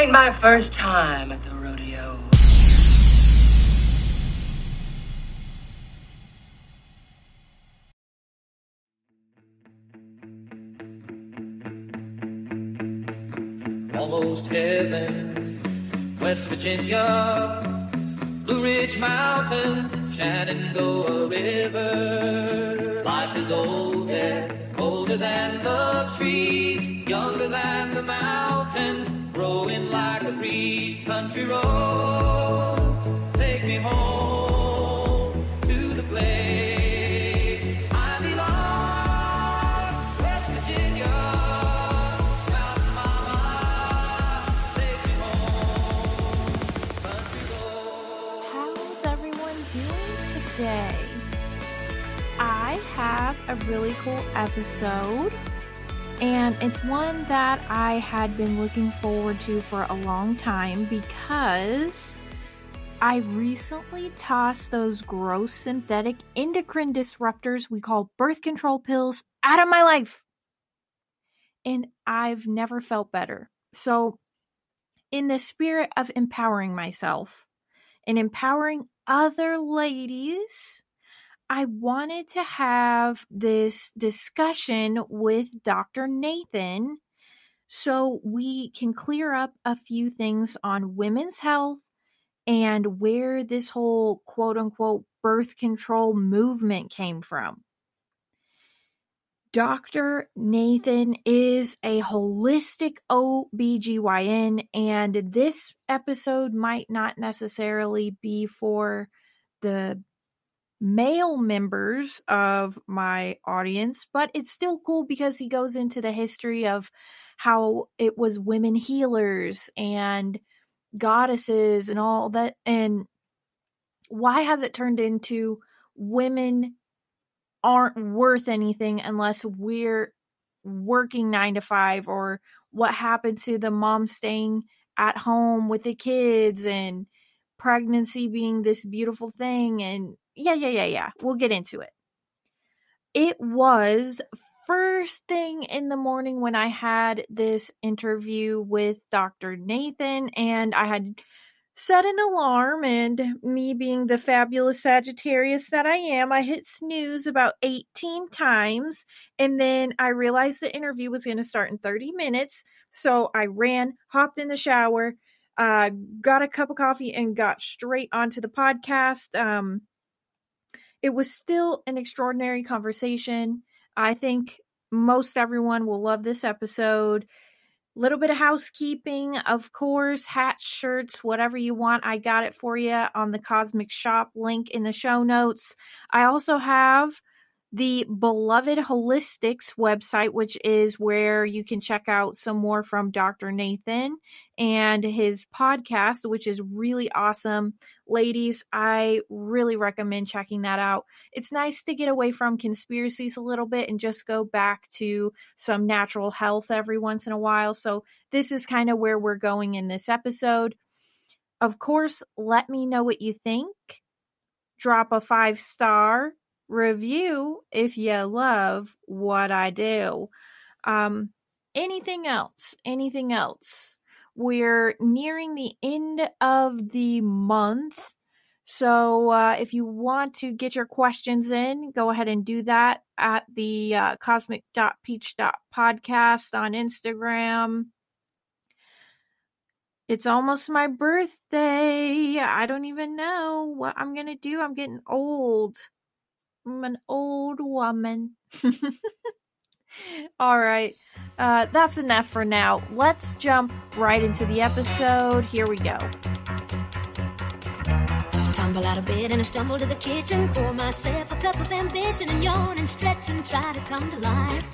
Ain't my first time at the rodeo. almost heaven. West Virginia, Blue Ridge Mountains, Shenandoah River. Life is old there, older than the trees, younger than the mountains, like a breeze. Country roads, take me home to the place I belong. West Virginia, Mountain Mama, take me home. Country roads. How's everyone doing today? I have a really cool episode, and it's one that I had been looking forward to for a long time because I recently tossed those gross synthetic endocrine disruptors we call birth control pills out of my life. And I've never felt better. So, in the spirit of empowering myself, and empowering other ladies, I wanted to have this discussion with Dr. Nathan so we can clear up a few things on women's health and where this whole quote unquote birth control movement came from. Dr. Nathan is a holistic OBGYN, and this episode might not necessarily be for the male members of my audience, but it's still cool because he goes into the history of how it was women healers and goddesses and all that, and why has it turned into women aren't worth anything unless we're working nine to five or what happened to the mom staying at home with the kids and pregnancy being this beautiful thing and yeah yeah yeah yeah we'll get into it it was first thing in the morning when i had this interview with dr nathan and i had set an alarm and me being the fabulous Sagittarius that I am, I hit snooze about 18 times and then I realized the interview was going to start in 30 minutes. So I ran, hopped in the shower, uh, got a cup of coffee and got straight onto the podcast. Um, it was still an extraordinary conversation. I think most everyone will love this episode A little bit of housekeeping of course hats shirts whatever you want i got it for you on the cosmic shop link in the show notes i also have the beloved holistics website which is where you can check out some more from dr nathan and his podcast which is really awesome. Ladies i really recommend checking that out. It's nice to get away from conspiracies a little bit and just go back to some natural health every once in a while. So this is kind of where we're going in this episode. Of course let me know what you think. Drop a five star review if you love what I do. Um, anything else? Anything else? We're nearing the end of the month. So uh, if you want to get your questions in, go ahead and do that at the uh, cosmic.peach.podcast on Instagram. It's almost my birthday. I don't even know what I'm going to do. I'm getting old. I'm an old woman. All right. Uh, that's enough for now. Let's jump right into the episode. Here we go. Tumble out of bed and I stumble to the kitchen. Pour myself a cup of ambition and yawn and stretch and try to come to life.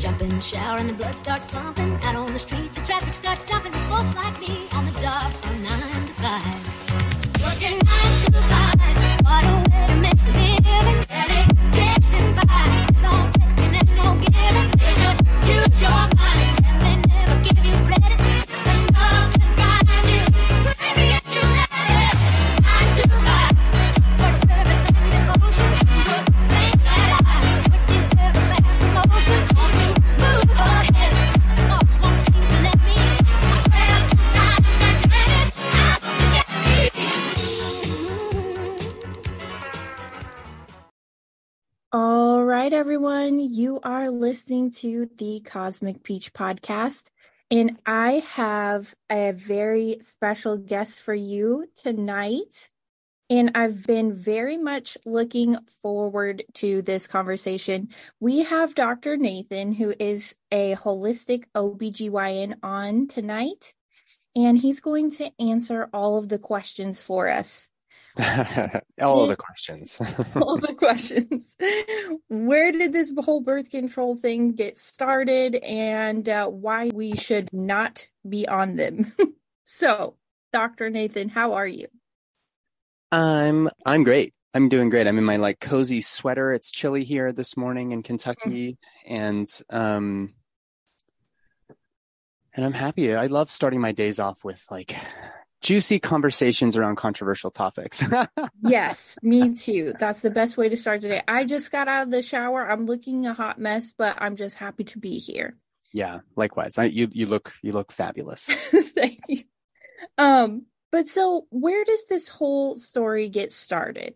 jump in the shower and the blood starts pumping. Out on the streets, the traffic starts jumping. Folks like me on the job from nine to five. Working nine to five. Your mind everyone, you are listening to the Cosmic Peach podcast, and I have a very special guest for you tonight. And I've been very much looking forward to this conversation. We have Dr. Nathan, who is a holistic OBGYN, on tonight, and he's going to answer all of the questions for us. All the questions. all the questions. Where did this whole birth control thing get started and uh, why we should not be on them? so, Dr. Nathan, how are you? I'm I'm great. I'm doing great. I'm in my like cozy sweater. It's chilly here this morning in Kentucky, and um, and I'm happy. I love starting my days off with like juicy conversations around controversial topics. Yes, me too. That's the best way to start today. I just got out of the shower. I'm looking a hot mess, but I'm just happy to be here. yeah, likewise. I, you you look you look fabulous. Thank you. Um, but so where does this whole story get started?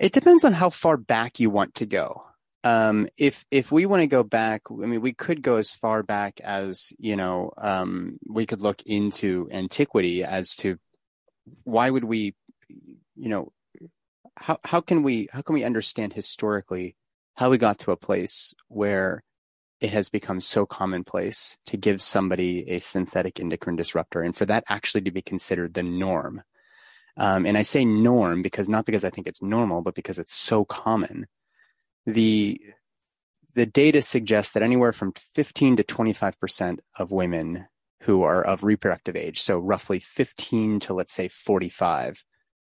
It depends on how far back you want to go. Um, if if we want to go back, I mean, we could go as far back as you know. Um, we could look into antiquity as to why would we, you know, how how can we how can we understand historically how we got to a place where it has become so commonplace to give somebody a synthetic endocrine disruptor, and for that actually to be considered the norm. Um, and I say norm because not because I think it's normal, but because it's so common. The the data suggests that anywhere from 15 to 25 percent of women who are of reproductive age, so roughly 15 to let's say 45,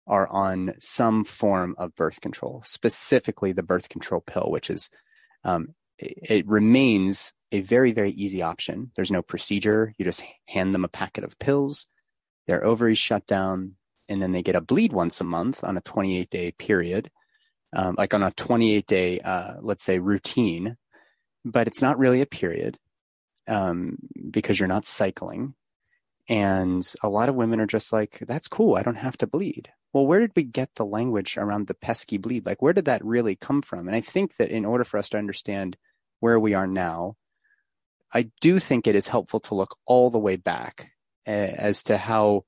are on some form of birth control, specifically the birth control pill, which is um, it, it remains a very very easy option. There's no procedure. You just hand them a packet of pills. Their ovaries shut down, and then they get a bleed once a month on a 28 day period, um, like on a 28 day, uh, let's say, routine. But it's not really a period um, because you're not cycling. And a lot of women are just like, that's cool. I don't have to bleed. Well, where did we get the language around the pesky bleed? Like, where did that really come from? And I think that in order for us to understand where we are now, I do think it is helpful to look all the way back as to how,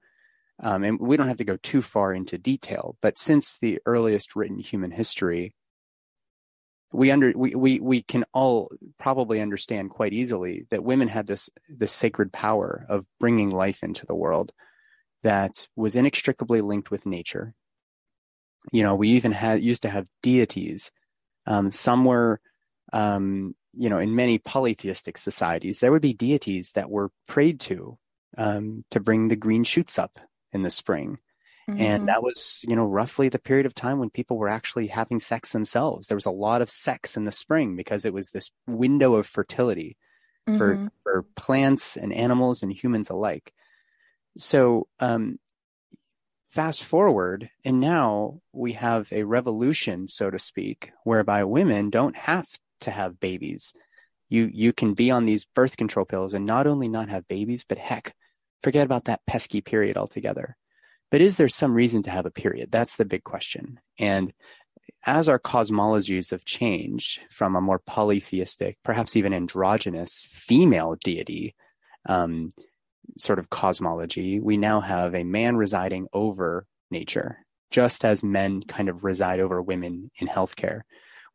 um, and we don't have to go too far into detail, but since the earliest written human history, we under we, we we can all probably understand quite easily that women had this this sacred power of bringing life into the world that was inextricably linked with nature. You know, we even had used to have deities. Um, some were, um, you know, in many polytheistic societies, there would be deities that were prayed to um, to bring the green shoots up in the spring. Mhm. And that was, you know, roughly the period of time when people were actually having sex themselves. There was a lot of sex in the spring because it was this window of fertility for, Mhm. for plants and animals and humans alike. So, um, fast forward, and now we have a revolution, so to speak, whereby women don't have to have babies. You you can be on these birth control pills and not only not have babies, but heck, forget about that pesky period altogether. But is there some reason to have a period? That's the big question. And as our cosmologies have changed from a more polytheistic, perhaps even androgynous female deity um, sort of cosmology, we now have a man residing over nature, just as men kind of reside over women in healthcare,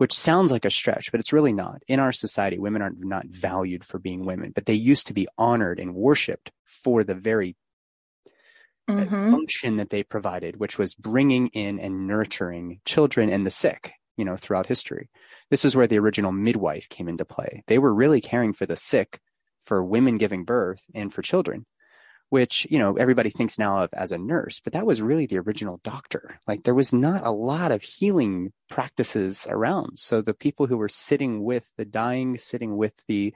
which sounds like a stretch, but it's really not. In our society, women are not valued for being women, but they used to be honored and worshiped for the very Mhm. function that they provided, which was bringing in and nurturing children and the sick. you know, throughout history. This is where the original midwife came into play. They were really caring for the sick, for women giving birth, and for children which you know everybody thinks now of as a nurse but that was really the original doctor. Like there was not a lot of healing practices around. So the people who were sitting with the dying sitting with the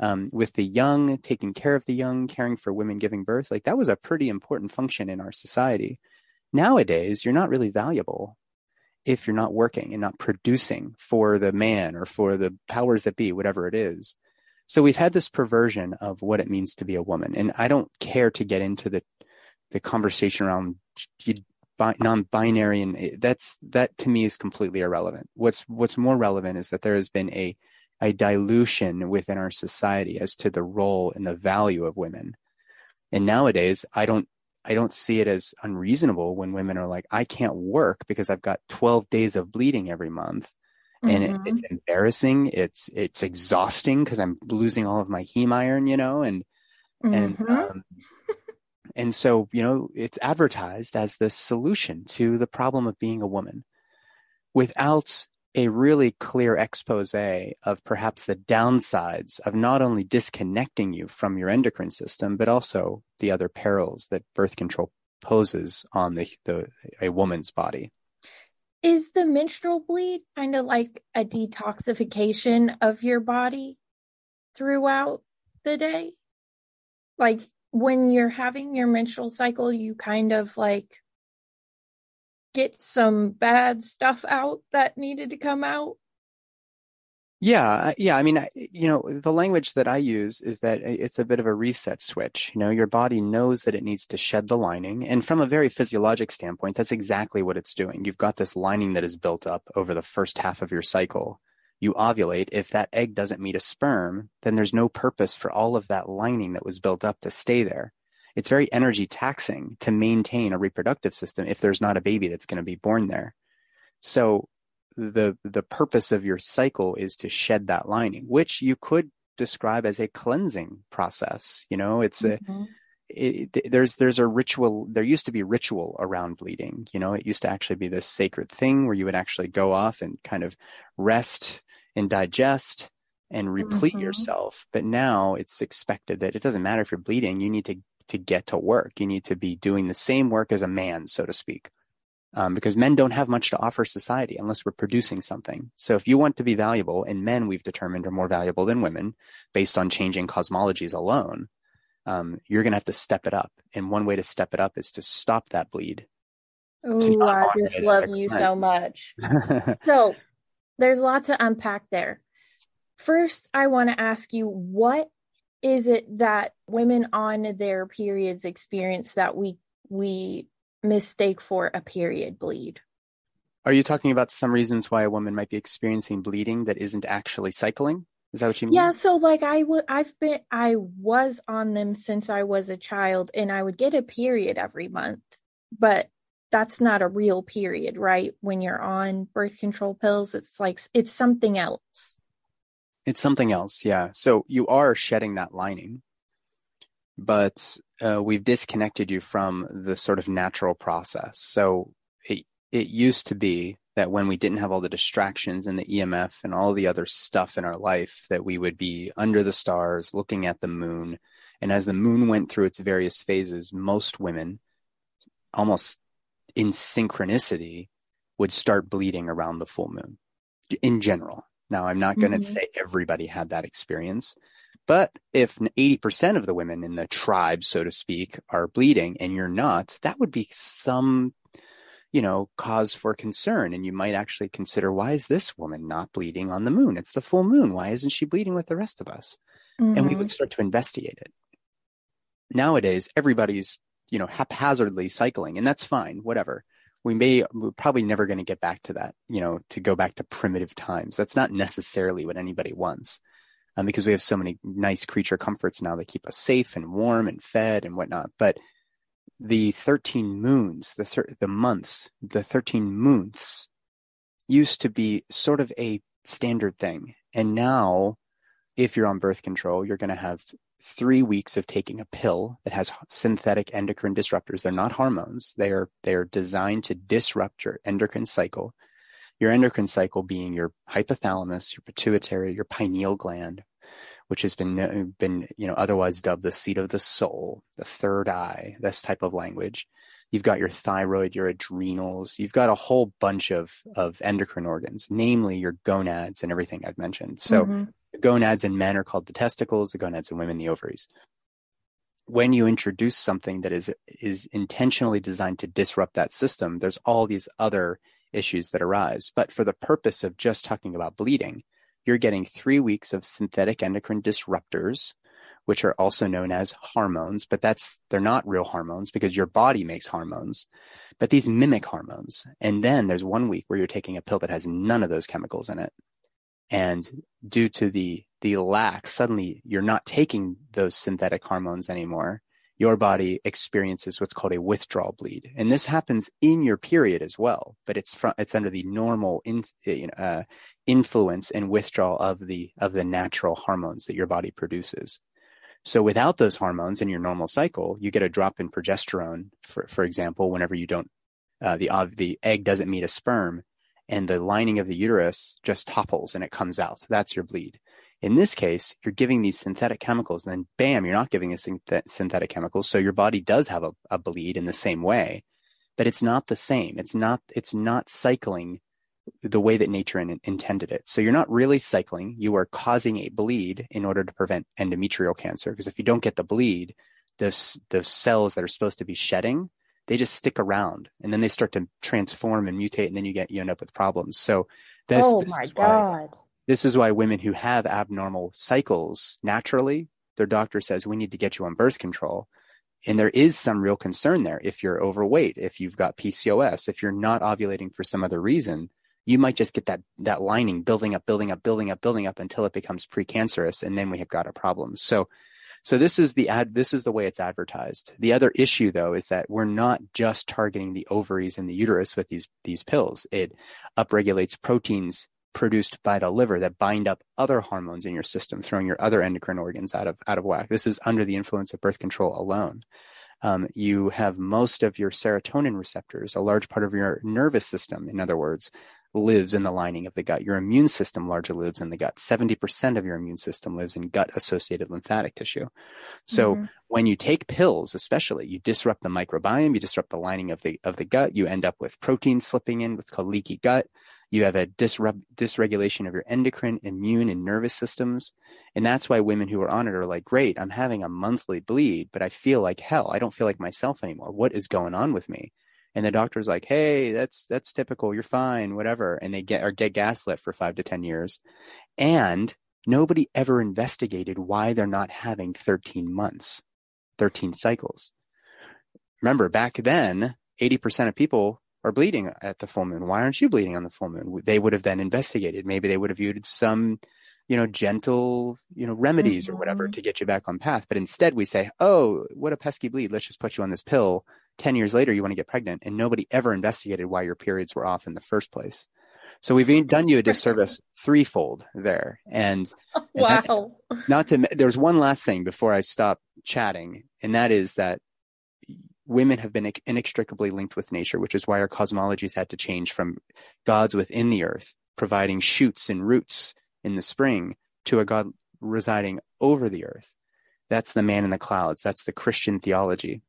um, with the young taking care of the young caring for women giving birth like that was a pretty important function in our society. Nowadays you're not really valuable if you're not working and not producing for the man or for the powers that be whatever it is so we've had this perversion of what it means to be a woman, and I don't care to get into the the conversation around non-binary, and eh, that's that to me is completely irrelevant. What's what's more relevant is that there has been a a dilution within our society as to the role and the value of women. And nowadays, I don't I don't see it as unreasonable when women are like, I can't work because I've got 12 days of bleeding every month and Mhm. it, it's embarrassing. It's it's exhausting because I'm losing all of my heme iron, you know, and and Mhm. um, and so you know it's advertised as the solution to the problem of being a woman, without a really clear expose of perhaps the downsides of not only disconnecting you from your endocrine system, but also the other perils that birth control poses on the, the a woman's body. Is the menstrual bleed kind of like a detoxification of your body throughout the day? Like when you're having your menstrual cycle, you kind of like get some bad stuff out that needed to come out? Yeah, uh, yeah. I mean, you know, the language that I use is that it's a bit of a reset switch. You know, your body knows that it needs to shed the lining. And from a very physiologic standpoint, that's exactly what it's doing. You've got this lining that is built up over the first half of your cycle. You ovulate. If that egg doesn't meet a sperm, then there's no purpose for all of that lining that was built up to stay there. It's very energy taxing to maintain a reproductive system if there's not a baby that's going to be born there. So the the purpose of your cycle is to shed that lining, which you could describe as a cleansing process. You know, it's a Mhm. it, there's there's a ritual. There used to be ritual around bleeding. You know, it used to actually be this sacred thing where you would actually go off and kind of rest and digest and replete Mhm. yourself. But now it's expected that it doesn't matter if you're bleeding. You need to to get to work. You need to be doing the same work as a man, so to speak um, because men don't have much to offer society unless we're producing something. So if you want to be valuable, and men we've determined are more valuable than women based on changing cosmologies alone, um, you're going to have to step it up. And one way to step it up is to stop that bleed. Ooh, I just love you so much. So there's a lot to unpack there. First, I want to ask you what is it that women on their periods experience that we we mistake for a period bleed? Are you talking about some reasons why a woman might be experiencing bleeding that isn't actually cycling? Is that what you mean? Yeah, so like I would I've been I was on them since I was a child and I would get a period every month. But that's not a real period, right? When you're on birth control pills, it's like it's something else. It's something else, yeah. So you are shedding that lining, but uh, we've disconnected you from the sort of natural process. So it it used to be that when we didn't have all the distractions and the EMF and all the other stuff in our life, that we would be under the stars, looking at the moon, and as the moon went through its various phases, most women, almost in synchronicity, would start bleeding around the full moon. In general, now, I'm not going to Mhm. say everybody had that experience, but if 80% of the women in the tribe, so to speak, are bleeding and you're not, that would be some, you know, cause for concern. And you might actually consider, why is this woman not bleeding on the moon? It's the full moon. Why isn't she bleeding with the rest of us? And we would mm-hmm. start to investigate it. Nowadays, everybody's, you know, haphazardly cycling, and that's fine, whatever we may we're probably never going to get back to that you know to go back to primitive times that's not necessarily what anybody wants um, because we have so many nice creature comforts now that keep us safe and warm and fed and whatnot but the 13 moons the thir- the months the 13 months used to be sort of a standard thing and now if you're on birth control you're going to have three weeks of taking a pill that has synthetic endocrine disruptors. They're not hormones. They are they are designed to disrupt your endocrine cycle. Your endocrine cycle being your hypothalamus, your pituitary, your pineal gland, which has been been you know otherwise dubbed the seat of the soul, the third eye, this type of language. You've got your thyroid, your adrenals. You've got a whole bunch of of endocrine organs, namely your gonads and everything I've mentioned. So Mm-hmm. the gonads in men are called the testicles, the gonads in women the ovaries. When you introduce something that is is intentionally designed to disrupt that system, there's all these other issues that arise. But for the purpose of just talking about bleeding, you're getting three weeks of synthetic endocrine disruptors, which are also known as hormones, but that's they're not real hormones because your body makes hormones, but these mimic hormones. And then there's one week where you're taking a pill that has none of those chemicals in it. And due to the the lack, suddenly you're not taking those synthetic hormones anymore. Your body experiences what's called a withdrawal bleed, and this happens in your period as well. But it's from it's under the normal in, you know, uh, influence and withdrawal of the of the natural hormones that your body produces. So without those hormones in your normal cycle, you get a drop in progesterone, for for example, whenever you don't uh, the the egg doesn't meet a sperm, and the lining of the uterus just topples and it comes out. That's your bleed. In this case, you're giving these synthetic chemicals, and then bam, you're not giving the synthet- synthetic chemicals. So your body does have a, a bleed in the same way, but it's not the same. It's not it's not cycling the way that nature in, intended it. So you're not really cycling. You are causing a bleed in order to prevent endometrial cancer. Because if you don't get the bleed, those those cells that are supposed to be shedding, they just stick around, and then they start to transform and mutate, and then you get you end up with problems. So this, oh this my is why- god. This is why women who have abnormal cycles naturally, their doctor says we need to get you on birth control. And there is some real concern there. If you're overweight, if you've got PCOS, if you're not ovulating for some other reason, you might just get that that lining building up, building up, building up, building up until it becomes precancerous, and then we have got a problem. So, so this is the ad. This is the way it's advertised. The other issue, though, is that we're not just targeting the ovaries and the uterus with these these pills. It upregulates proteins produced by the liver that bind up other hormones in your system, throwing your other endocrine organs out of out of whack. This is under the influence of birth control alone. Um, you have most of your serotonin receptors, a large part of your nervous system, in other words, lives in the lining of the gut. Your immune system largely lives in the gut. 70% of your immune system lives in gut associated lymphatic tissue. So Mhm. when you take pills, especially, you disrupt the microbiome, you disrupt the lining of the of the gut, you end up with proteins slipping in, what's called leaky gut. You have a disrupt dysregulation of your endocrine, immune, and nervous systems. And that's why women who are on it are like, great, I'm having a monthly bleed, but I feel like hell. I don't feel like myself anymore. What is going on with me? And the doctor's like, hey, that's that's typical. You're fine, whatever. And they get or get gaslit for five to ten years. And nobody ever investigated why they're not having 13 months, 13 cycles. Remember, back then, 80% of people are bleeding at the full moon. Why aren't you bleeding on the full moon? They would have then investigated. Maybe they would have used some, you know, gentle, you know, remedies or whatever mm-hmm. to get you back on path. But instead we say, oh, what a pesky bleed. Let's just put you on this pill. 10 years later, you want to get pregnant. And nobody ever investigated why your periods were off in the first place. So we've done you a disservice threefold there. And, and Wow. not to there's one last thing before i stop chatting and that is that women have been inextricably linked with nature which is why our cosmologies had to change from gods within the earth providing shoots and roots in the spring to a god residing over the earth. That's the man in the clouds. That's the christian theology.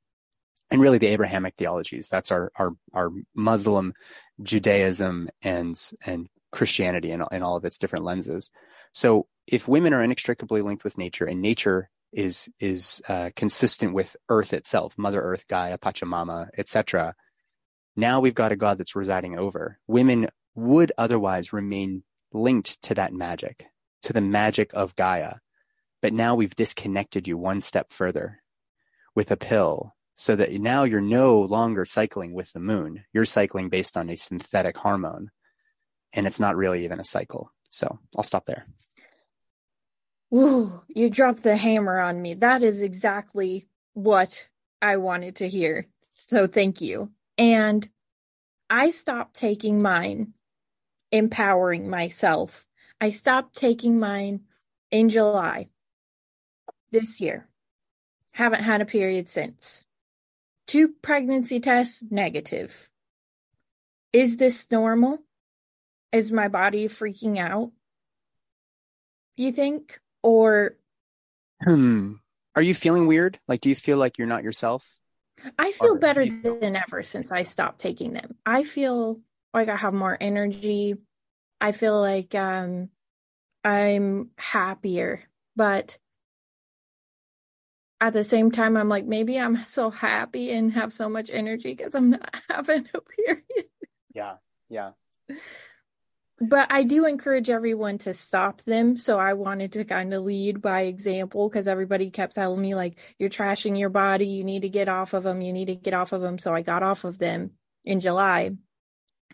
And really the abrahamic theologies. That's our our, our muslim judaism and and christianity and, and all of its different lenses. So if women are inextricably linked with nature and nature is is uh, consistent with Earth itself, Mother Earth, Gaia, Pachamama, etc., now we've got a God that's residing over. Women would otherwise remain linked to that magic, to the magic of Gaia, but now we've disconnected you one step further with a pill, so that now you're no longer cycling with the moon. You're cycling based on a synthetic hormone, and it's not really even a cycle. So I'll stop there. Woo, you dropped the hammer on me. That is exactly what I wanted to hear. So thank you. And I stopped taking mine, empowering myself. I stopped taking mine in July this year. Haven't had a period since. Two pregnancy tests negative. Is this normal? is my body freaking out? You think? Or Hmm. Are you feeling weird? Like, do you feel like you're not yourself? I feel Or better you than ever since I stopped taking them. I feel like I have more energy. I feel like um I'm happier, but at the same time I'm like maybe I'm so happy and have so much energy because I'm not having a period. Yeah. Yeah. But I do encourage everyone to stop them. So I wanted to kind of lead by example because everybody kept telling me, like, you're trashing your body. You need to get off of them. You need to get off of them. So I got off of them in July.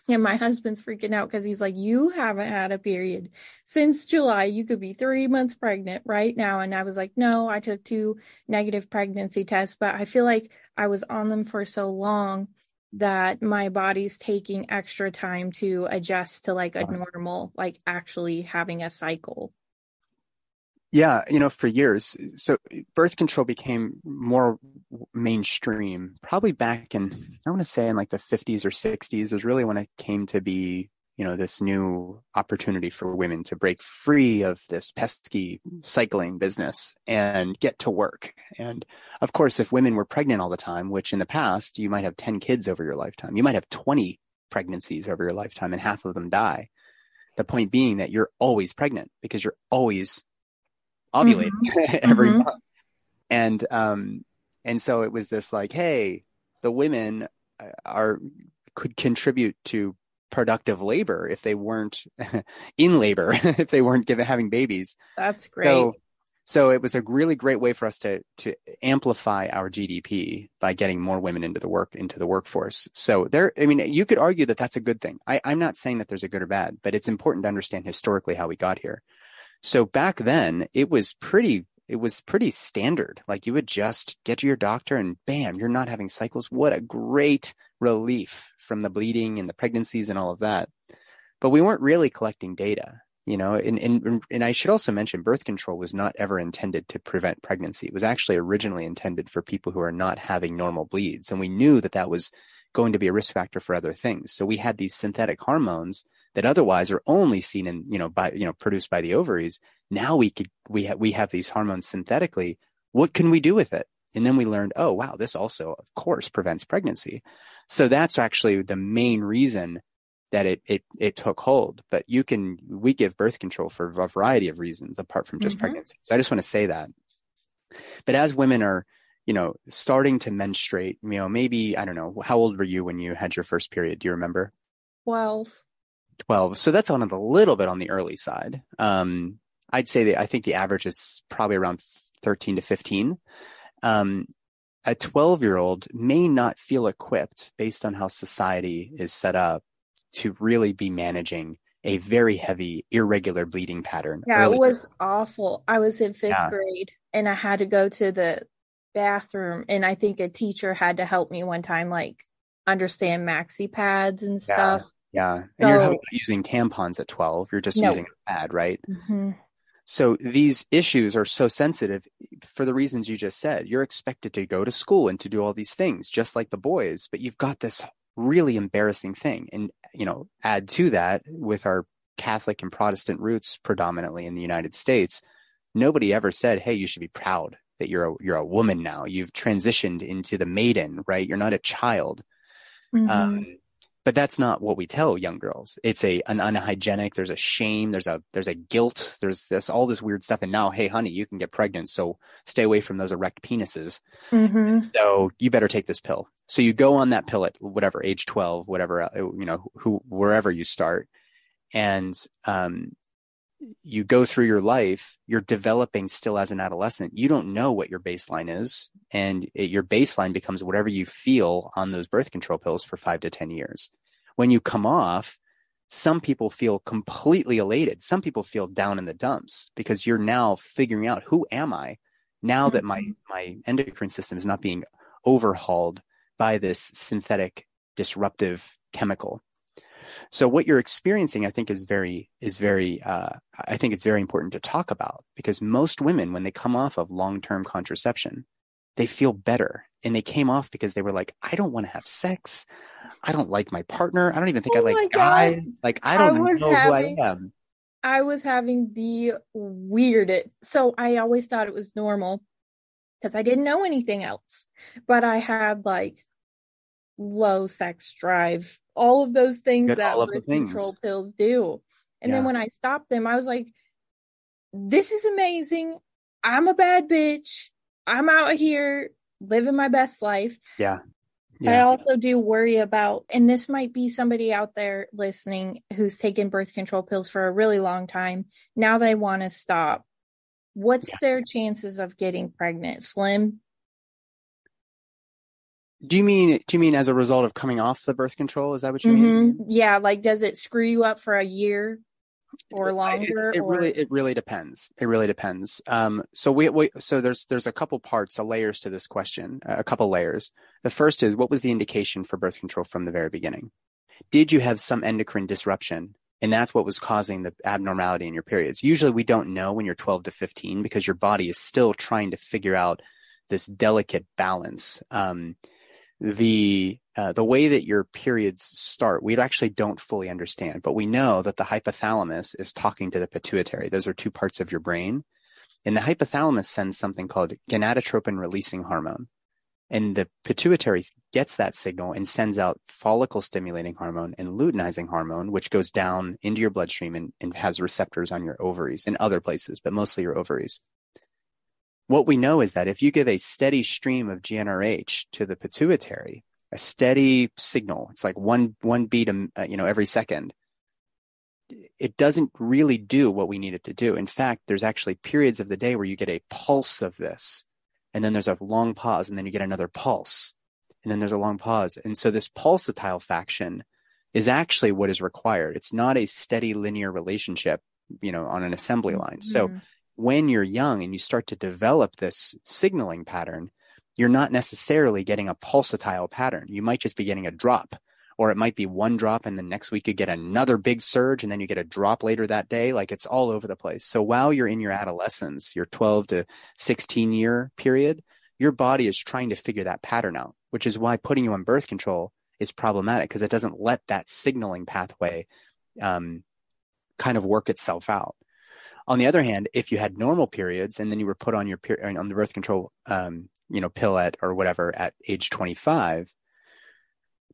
And my husband's freaking out because he's like, You haven't had a period since July. You could be three months pregnant right now. And I was like, No, I took two negative pregnancy tests, but I feel like I was on them for so long that my body's taking extra time to adjust to like a normal, like actually having a cycle. Yeah, you know, for years, so birth control became more mainstream probably back in, I want to say in like the 50s or 60s is really when it came to be, you know, this new opportunity for women to break free of this pesky cycling business and get to work. And of course, if women were pregnant all the time, which in the past, you might have 10 kids over your lifetime, you might have 20 pregnancies over your lifetime and half of them die. The point being that you're always pregnant because you're always ovulating every Mhm. month. And um and so it was this like, hey, the women uh, are could contribute to productive labor if they weren't in labor, if they weren't given having babies. That's great. So so it was a really great way for us to to amplify our GDP by getting more women into the work into the workforce. So there, I mean, you could argue that that's a good thing. I, I'm not saying that there's a good or bad, but it's important to understand historically how we got here. So back then, it was pretty it was pretty standard. Like you would just get to your doctor and bam, you're not having cycles. What a great relief from the bleeding and the pregnancies and all of that. But we weren't really collecting data, you know, and, and, and I should also mention birth control was not ever intended to prevent pregnancy. It was actually originally intended for people who are not having normal bleeds. And we knew that that was going to be a risk factor for other things. So we had these synthetic hormones that otherwise are only seen in, you know, by, you know, produced by the ovaries. Now we could, we have, we have these hormones synthetically. What can we do with it? And then we learned, oh, wow, this also, of course, prevents pregnancy. So that's actually the main reason that it, it, it took hold. But you can, we give birth control for a variety of reasons apart from just Mhm. pregnancy. So I just want to say that. But as women are, you know, starting to menstruate, you know, maybe, I don't know, how old were you when you had your first period? Do you remember? 12. 12. So that's on a little bit on the early side. Um, I'd say that I think the average is probably around 13 to 15. Um, a 12 year old may not feel equipped based on how society is set up to really be managing a very heavy, irregular bleeding pattern. Yeah, it was awful. I was in fifth Yeah. grade and I had to go to the bathroom, and I think a teacher had to help me one time, like understand maxi pads and Yeah. stuff. Yeah. And you're not using tampons at 12. You're just No. using a pad, right? Mhm. So these issues are so sensitive for the reasons you just said. You're expected to go to school and to do all these things just like the boys, but you've got this really embarrassing thing. And, you know, add to that with our Catholic and Protestant roots predominantly in the United States, nobody ever said, Hey, you should be proud that you're a, you're a woman now. You've transitioned into the maiden, right? You're not a child. Mhm. Um, but that's not what we tell young girls. It's a an unhygienic. There's a shame. There's a there's a guilt. There's there's all this weird stuff. And now, hey, honey, you can get pregnant, so stay away from those erect penises. Mhm. So you better take this pill. So you go on that pill at whatever age twelve, whatever uh, you know, who wherever you start, and um, you go through your life. You're developing still as an adolescent. You don't know what your baseline is, and it, your baseline becomes whatever you feel on those birth control pills for five to ten years. When you come off, some people feel completely elated. Some people feel down in the dumps because you're now figuring out who am I now that my mm-hmm. my endocrine system is not being overhauled by this synthetic disruptive chemical. So what you're experiencing, I think, is very is very. Uh, I think it's very important to talk about because most women, when they come off of long term contraception, they feel better, and they came off because they were like, I don't want to have sex. I don't like my partner. I don't even think I Oh my like guys. Like I don't I know having- who I am. I was having the weirdest. So I always thought it was normal because I didn't know anything else. But I had like low sex drive, all of those things Get that all of the birth control pills do. And then when I stopped them, I was like, this is amazing. I'm a bad bitch. I'm out here living my best life. Yeah. I also do worry about, and this might be somebody out there listening who's taken birth control pills for a really long time. Now they want to stop. What's Yeah. their chances of getting pregnant? Slim? Do you mean do you mean as a result of coming off the birth control? Is that what you mean? Mhm. Yeah, like does it screw you up for a year or longer? It, it or... really it really depends. It really depends. Um, so we, we so there's there's a couple parts, a layers to this question. A couple layers. The first is what was the indication for birth control from the very beginning? Did you have some endocrine disruption? And that's what was causing the abnormality in your periods. Usually we don't know when you're 12 to 15 because your body is still trying to figure out this delicate balance. Um, the uh, the way that your periods start, we actually don't fully understand, but we know that the hypothalamus is talking to the pituitary. Those are two parts of your brain, and the hypothalamus sends something called gonadotropin releasing hormone, and the pituitary gets that signal and sends out follicle stimulating hormone and luteinizing hormone, which goes down into your bloodstream and, and has receptors on your ovaries and other places, but mostly your ovaries what we know is that if you give a steady stream of GnRH to the pituitary, a steady signal, it's like one one beat, um, uh, you know, every second. It doesn't really do what we need it to do. In fact, there's actually periods of the day where you get a pulse of this, and then there's a long pause, and then you get another pulse, and then there's a long pause, and so this pulsatile faction is actually what is required. It's not a steady linear relationship, you know, on an assembly line. So Mhm. When you're young and you start to develop this signaling pattern, you're not necessarily getting a pulsatile pattern. You might just be getting a drop, or it might be one drop, and then next week you get another big surge, and then you get a drop later that day. Like it's all over the place. So while you're in your adolescence, your 12 to 16 year period, your body is trying to figure that pattern out, which is why putting you on birth control is problematic because it doesn't let that signaling pathway um, kind of work itself out. On the other hand, if you had normal periods and then you were put on your per- on the birth control, um, you know, pill at or whatever at age 25,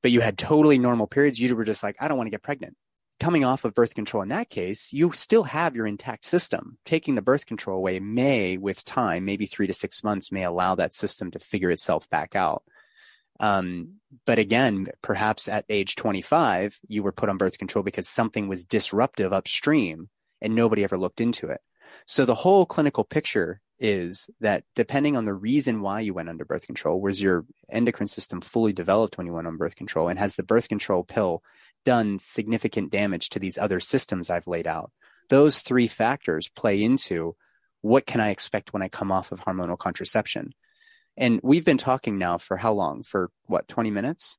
but you had totally normal periods, you were just like, I don't want to get pregnant. Coming off of birth control in that case, you still have your intact system. Taking the birth control away may, with time, maybe three to six months, may allow that system to figure itself back out. Um, but again, perhaps at age 25, you were put on birth control because something was disruptive upstream and nobody ever looked into it. So the whole clinical picture is that depending on the reason why you went under birth control, was your endocrine system fully developed when you went on birth control? And has the birth control pill done significant damage to these other systems I've laid out? Those three factors play into what can I expect when I come off of hormonal contraception? And we've been talking now for how long? For what, 20 minutes?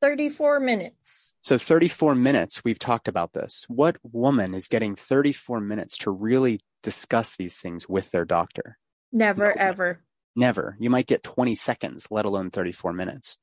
34 minutes. So 34 minutes, we've talked about this. What woman is getting 34 minutes to really discuss these things with their doctor? Never, No. ever. Never. You might get 20 seconds, let alone 34 minutes.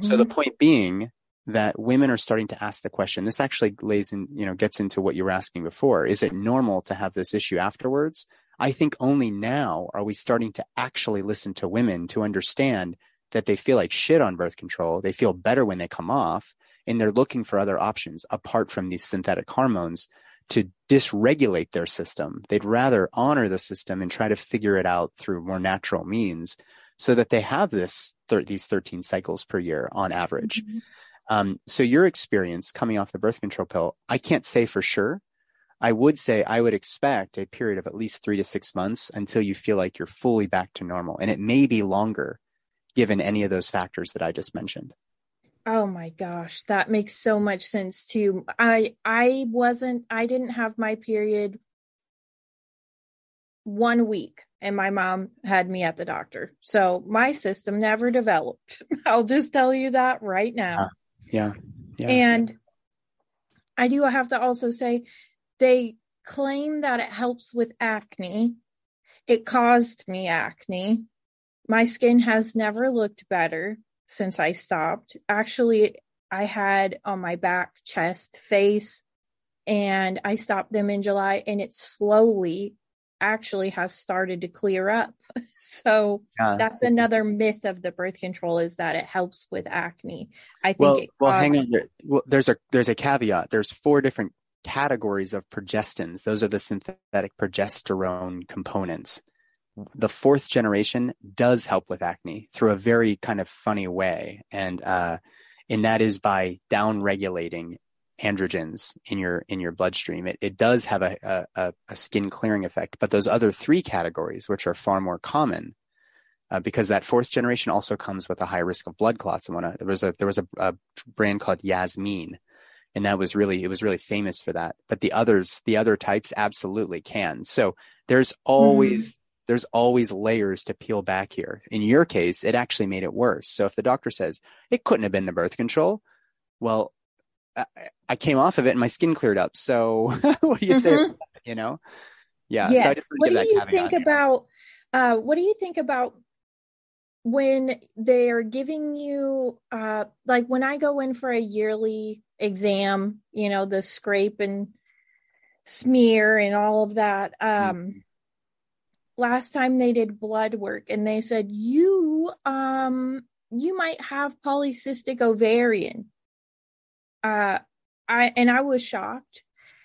So Mhm. the point being that women are starting to ask the question. This actually lays in, you know, gets into what you were asking before. Is it normal to have this issue afterwards? I think only now are we starting to actually listen to women to understand that they feel like shit on birth control. They feel better when they come off and they're looking for other options apart from these synthetic hormones to dysregulate their system. They'd rather honor the system and try to figure it out through more natural means so that they have this thir- these 13 cycles per year on average. Mhm. Um, so your experience coming off the birth control pill, I can't say for sure. I would say I would expect a period of at least three to six months until you feel like you're fully back to normal. And it may be longer given any of those factors that I just mentioned. Oh my gosh, that makes so much sense too. I I wasn't I didn't have my period one week and my mom had me at the doctor. So my system never developed. I'll just tell you that right now. Ah, yeah. Yeah. And I do have to also say they claim that it helps with acne. It caused me acne. My skin has never looked better since I stopped. Actually, I had on my back, chest, face, and I stopped them in July and it slowly actually has started to clear up. So Yeah. that's another myth of the birth control is that it helps with acne. I think well, it well, hang on. There, well, there's a there's a caveat. There's four different categories of progestins. Those are the synthetic progesterone components. The fourth generation does help with acne through a very kind of funny way, and uh, and that is by down regulating androgens in your in your bloodstream. It it does have a, a a- skin clearing effect, but those other three categories, which are far more common, uh, because that fourth generation also comes with a high risk of blood clots. And when I, there was a there was a, a brand called Yasmin, and that was really it was really famous for that. But the others, the other types, absolutely can. So there's always there's always layers to peel back here. In your case, it actually made it worse. So if the doctor says it couldn't have been the birth control, well, I, I came off of it and my skin cleared up. So what do you say? Mhm. about that, You know? Yeah. yes. So I just what do you think about uh what do you think about when they're giving you uh like when I go in for a yearly exam, you know, the scrape and smear and all of that. Um last time they did blood work and they said you um you might have polycystic ovarian. Uh I and I was shocked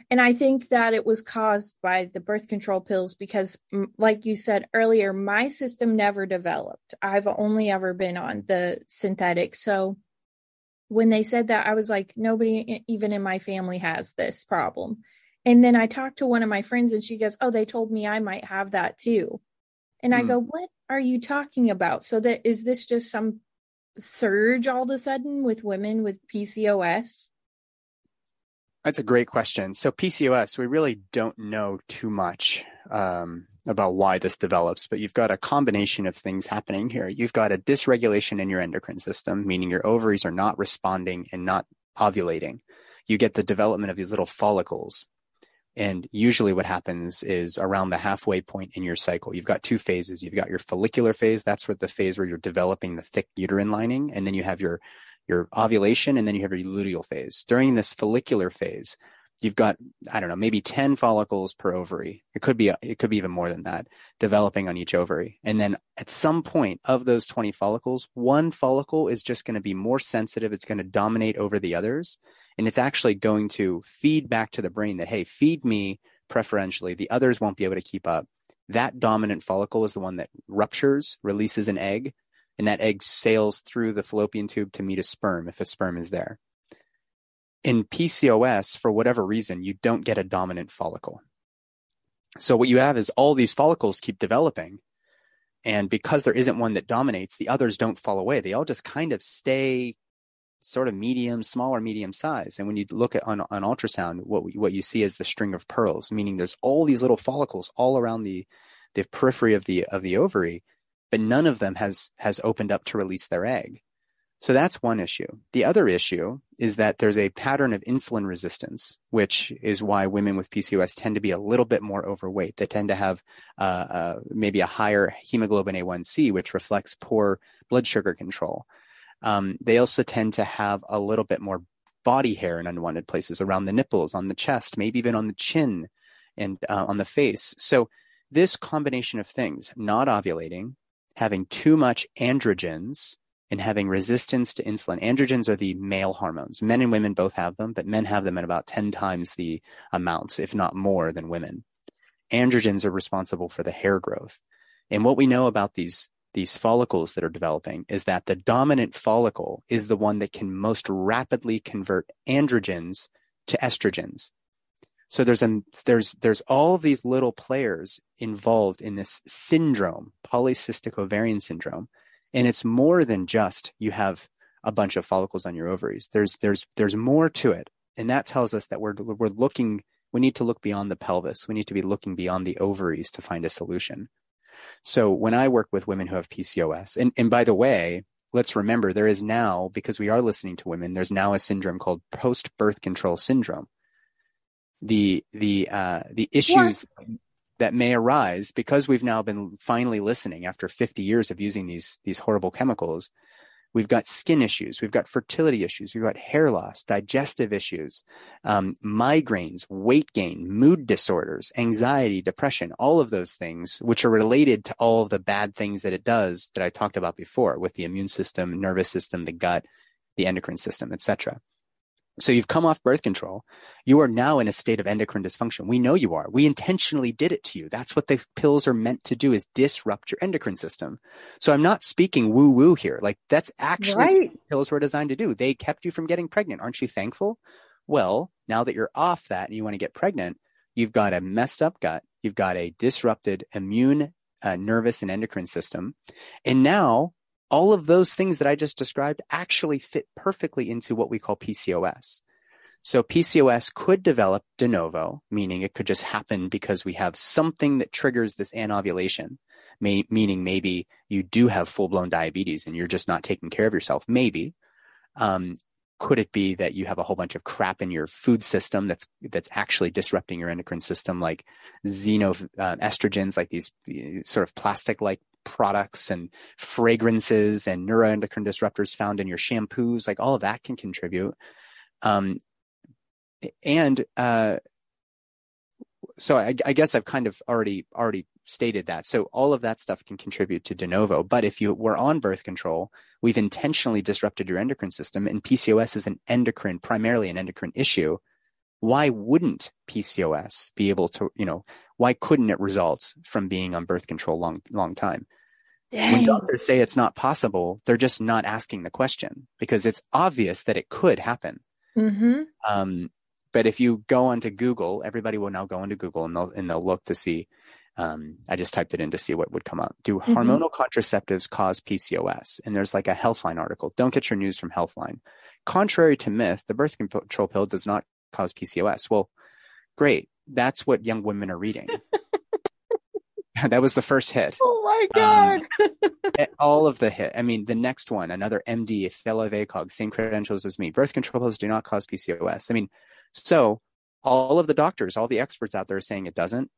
and I think that it was caused by the birth control pills because, like you said earlier, my system never developed. I've only ever been on the synthetic. So when they said that, I was like, nobody even in my family has this problem. And then I talked to one of my friends and she goes, Oh, they told me I might have that too. And I Hmm. go, What are you talking about? So that is this just some surge all of a sudden with women with PCOS? That's a great question. So PCOS, we really don't know too much um, about why this develops, but you've got a combination of things happening here. You've got a dysregulation in your endocrine system, meaning your ovaries are not responding and not ovulating. You get the development of these little follicles. And usually what happens is around the halfway point in your cycle, you've got two phases. You've got your follicular phase. That's where the phase where you're developing the thick uterine lining. And then you have your your ovulation and then you have your luteal phase. During this follicular phase, you've got I don't know, maybe 10 follicles per ovary. It could be it could be even more than that developing on each ovary. And then at some point of those 20 follicles, one follicle is just going to be more sensitive, it's going to dominate over the others, and it's actually going to feed back to the brain that hey, feed me preferentially. The others won't be able to keep up. That dominant follicle is the one that ruptures, releases an egg, and that egg sails through the fallopian tube to meet a sperm if a sperm is there. In PCOS, for whatever reason, you don't get a dominant follicle. So what you have is all these follicles keep developing. And because there isn't one that dominates, the others don't fall away. They all just kind of stay sort of medium, small or medium size. And when you look at on, on ultrasound, what we, what you see is the string of pearls, meaning there's all these little follicles all around the the periphery of the of the ovary, but none of them has has opened up to release their egg. So that's one issue. The other issue is that there's a pattern of insulin resistance, which is why women with PCOS tend to be a little bit more overweight. They tend to have uh, uh, maybe a higher hemoglobin A1C, which reflects poor blood sugar control. Um, they also tend to have a little bit more body hair in unwanted places around the nipples, on the chest, maybe even on the chin and uh, on the face. So this combination of things, not ovulating, having too much androgens, and having resistance to insulin. Androgens are the male hormones. Men and women both have them, but men have them at about 10 times the amounts, if not more, than women. Androgens are responsible for the hair growth. And what we know about these these follicles that are developing is that the dominant follicle is the one that can most rapidly convert androgens to estrogens. So there's a, there's there's all these little players involved in this syndrome, polycystic ovarian syndrome, and it's more than just you have a bunch of follicles on your ovaries. There's there's there's more to it, and that tells us that we're we're looking. We need to look beyond the pelvis. We need to be looking beyond the ovaries to find a solution. So when I work with women who have PCOS, and and by the way, let's remember there is now because we are listening to women. There's now a syndrome called post birth control syndrome. The the uh, the issues that may arise because we've now been finally listening after 50 years of using these these horrible chemicals We've got skin issues. We've got fertility issues. We've got hair loss, digestive issues, um, migraines, weight gain, mood disorders, anxiety, depression, all of those things, which are related to all of the bad things that it does that I talked about before with the immune system, nervous system, the gut, the endocrine system, etc. So you've come off birth control. You are now in a state of endocrine dysfunction. We know you are. We intentionally did it to you. That's what the pills are meant to do is disrupt your endocrine system. So I'm not speaking woo woo here. Like that's actually Right. what pills were designed to do. They kept you from getting pregnant. Aren't you thankful? Well, now that you're off that and you want to get pregnant, you've got a messed up gut. You've got a disrupted immune, uh, nervous and endocrine system. And now all of those things that I just described actually fit perfectly into what we call PCOS. So PCOS could develop de novo, meaning it could just happen because we have something that triggers this anovulation, may, meaning maybe you do have full blown diabetes and you're just not taking care of yourself. Maybe. Um, could it be that you have a whole bunch of crap in your food system that's that's actually disrupting your endocrine system, like xeno uh, like these sort of plastic like products and fragrances and neuroendocrine disruptors found in your shampoos, like all of that can contribute. Um, and uh, so I, I guess I've kind of already already stated that. So all of that stuff can contribute to de novo. But if you were on birth control, we've intentionally disrupted your endocrine system, and PCOS is an endocrine, primarily an endocrine issue. Why wouldn't PCOS be able to, you know, why couldn't it result from being on birth control long, long time? When doctors say it's not possible, they're just not asking the question because it's obvious that it could happen. Mm-hmm. Um, but if you go onto Google, everybody will now go into Google and they'll and they'll look to see. Um, I just typed it in to see what would come up. Do Mhm. hormonal contraceptives cause PCOS? And there's like a Healthline article. Don't get your news from Healthline. Contrary to myth, the birth control pill does not cause PCOS. Well, great. That's what young women are reading. that was the first hit. Oh my god. Eh, all of the hit. I mean, the next one, another MD, fellow ACOG, same credentials as me. Birth control pills do not cause PCOS. I mean, so all of the doctors, all the experts out there are saying it doesn't.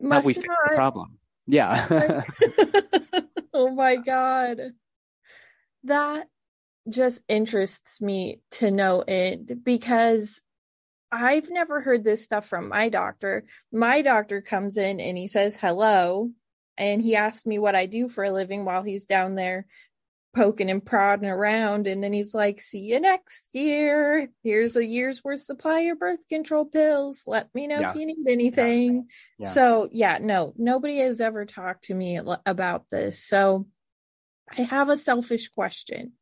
Must we fixed the problem? Yeah. oh my god. That just interests me to no end because I've never heard this stuff from my doctor. My doctor comes in and he says hello and he asks me what I do for a living while he's down there poking and prodding around. And then he's like see you next year. Here's a year's worth supply of birth control pills. Let me know Yeah. if you need anything. Yeah. so yeah no nobody has ever talked to me about this. So i have a selfish question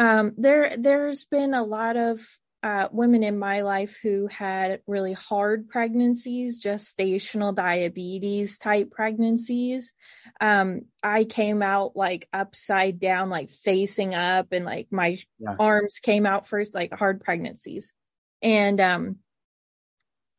um there there's been a lot of uh, women in my life who had really hard pregnancies, gestational diabetes type pregnancies. Um, I came out like upside down, like facing up, and like my Yeah. arms came out first, like hard pregnancies. And um,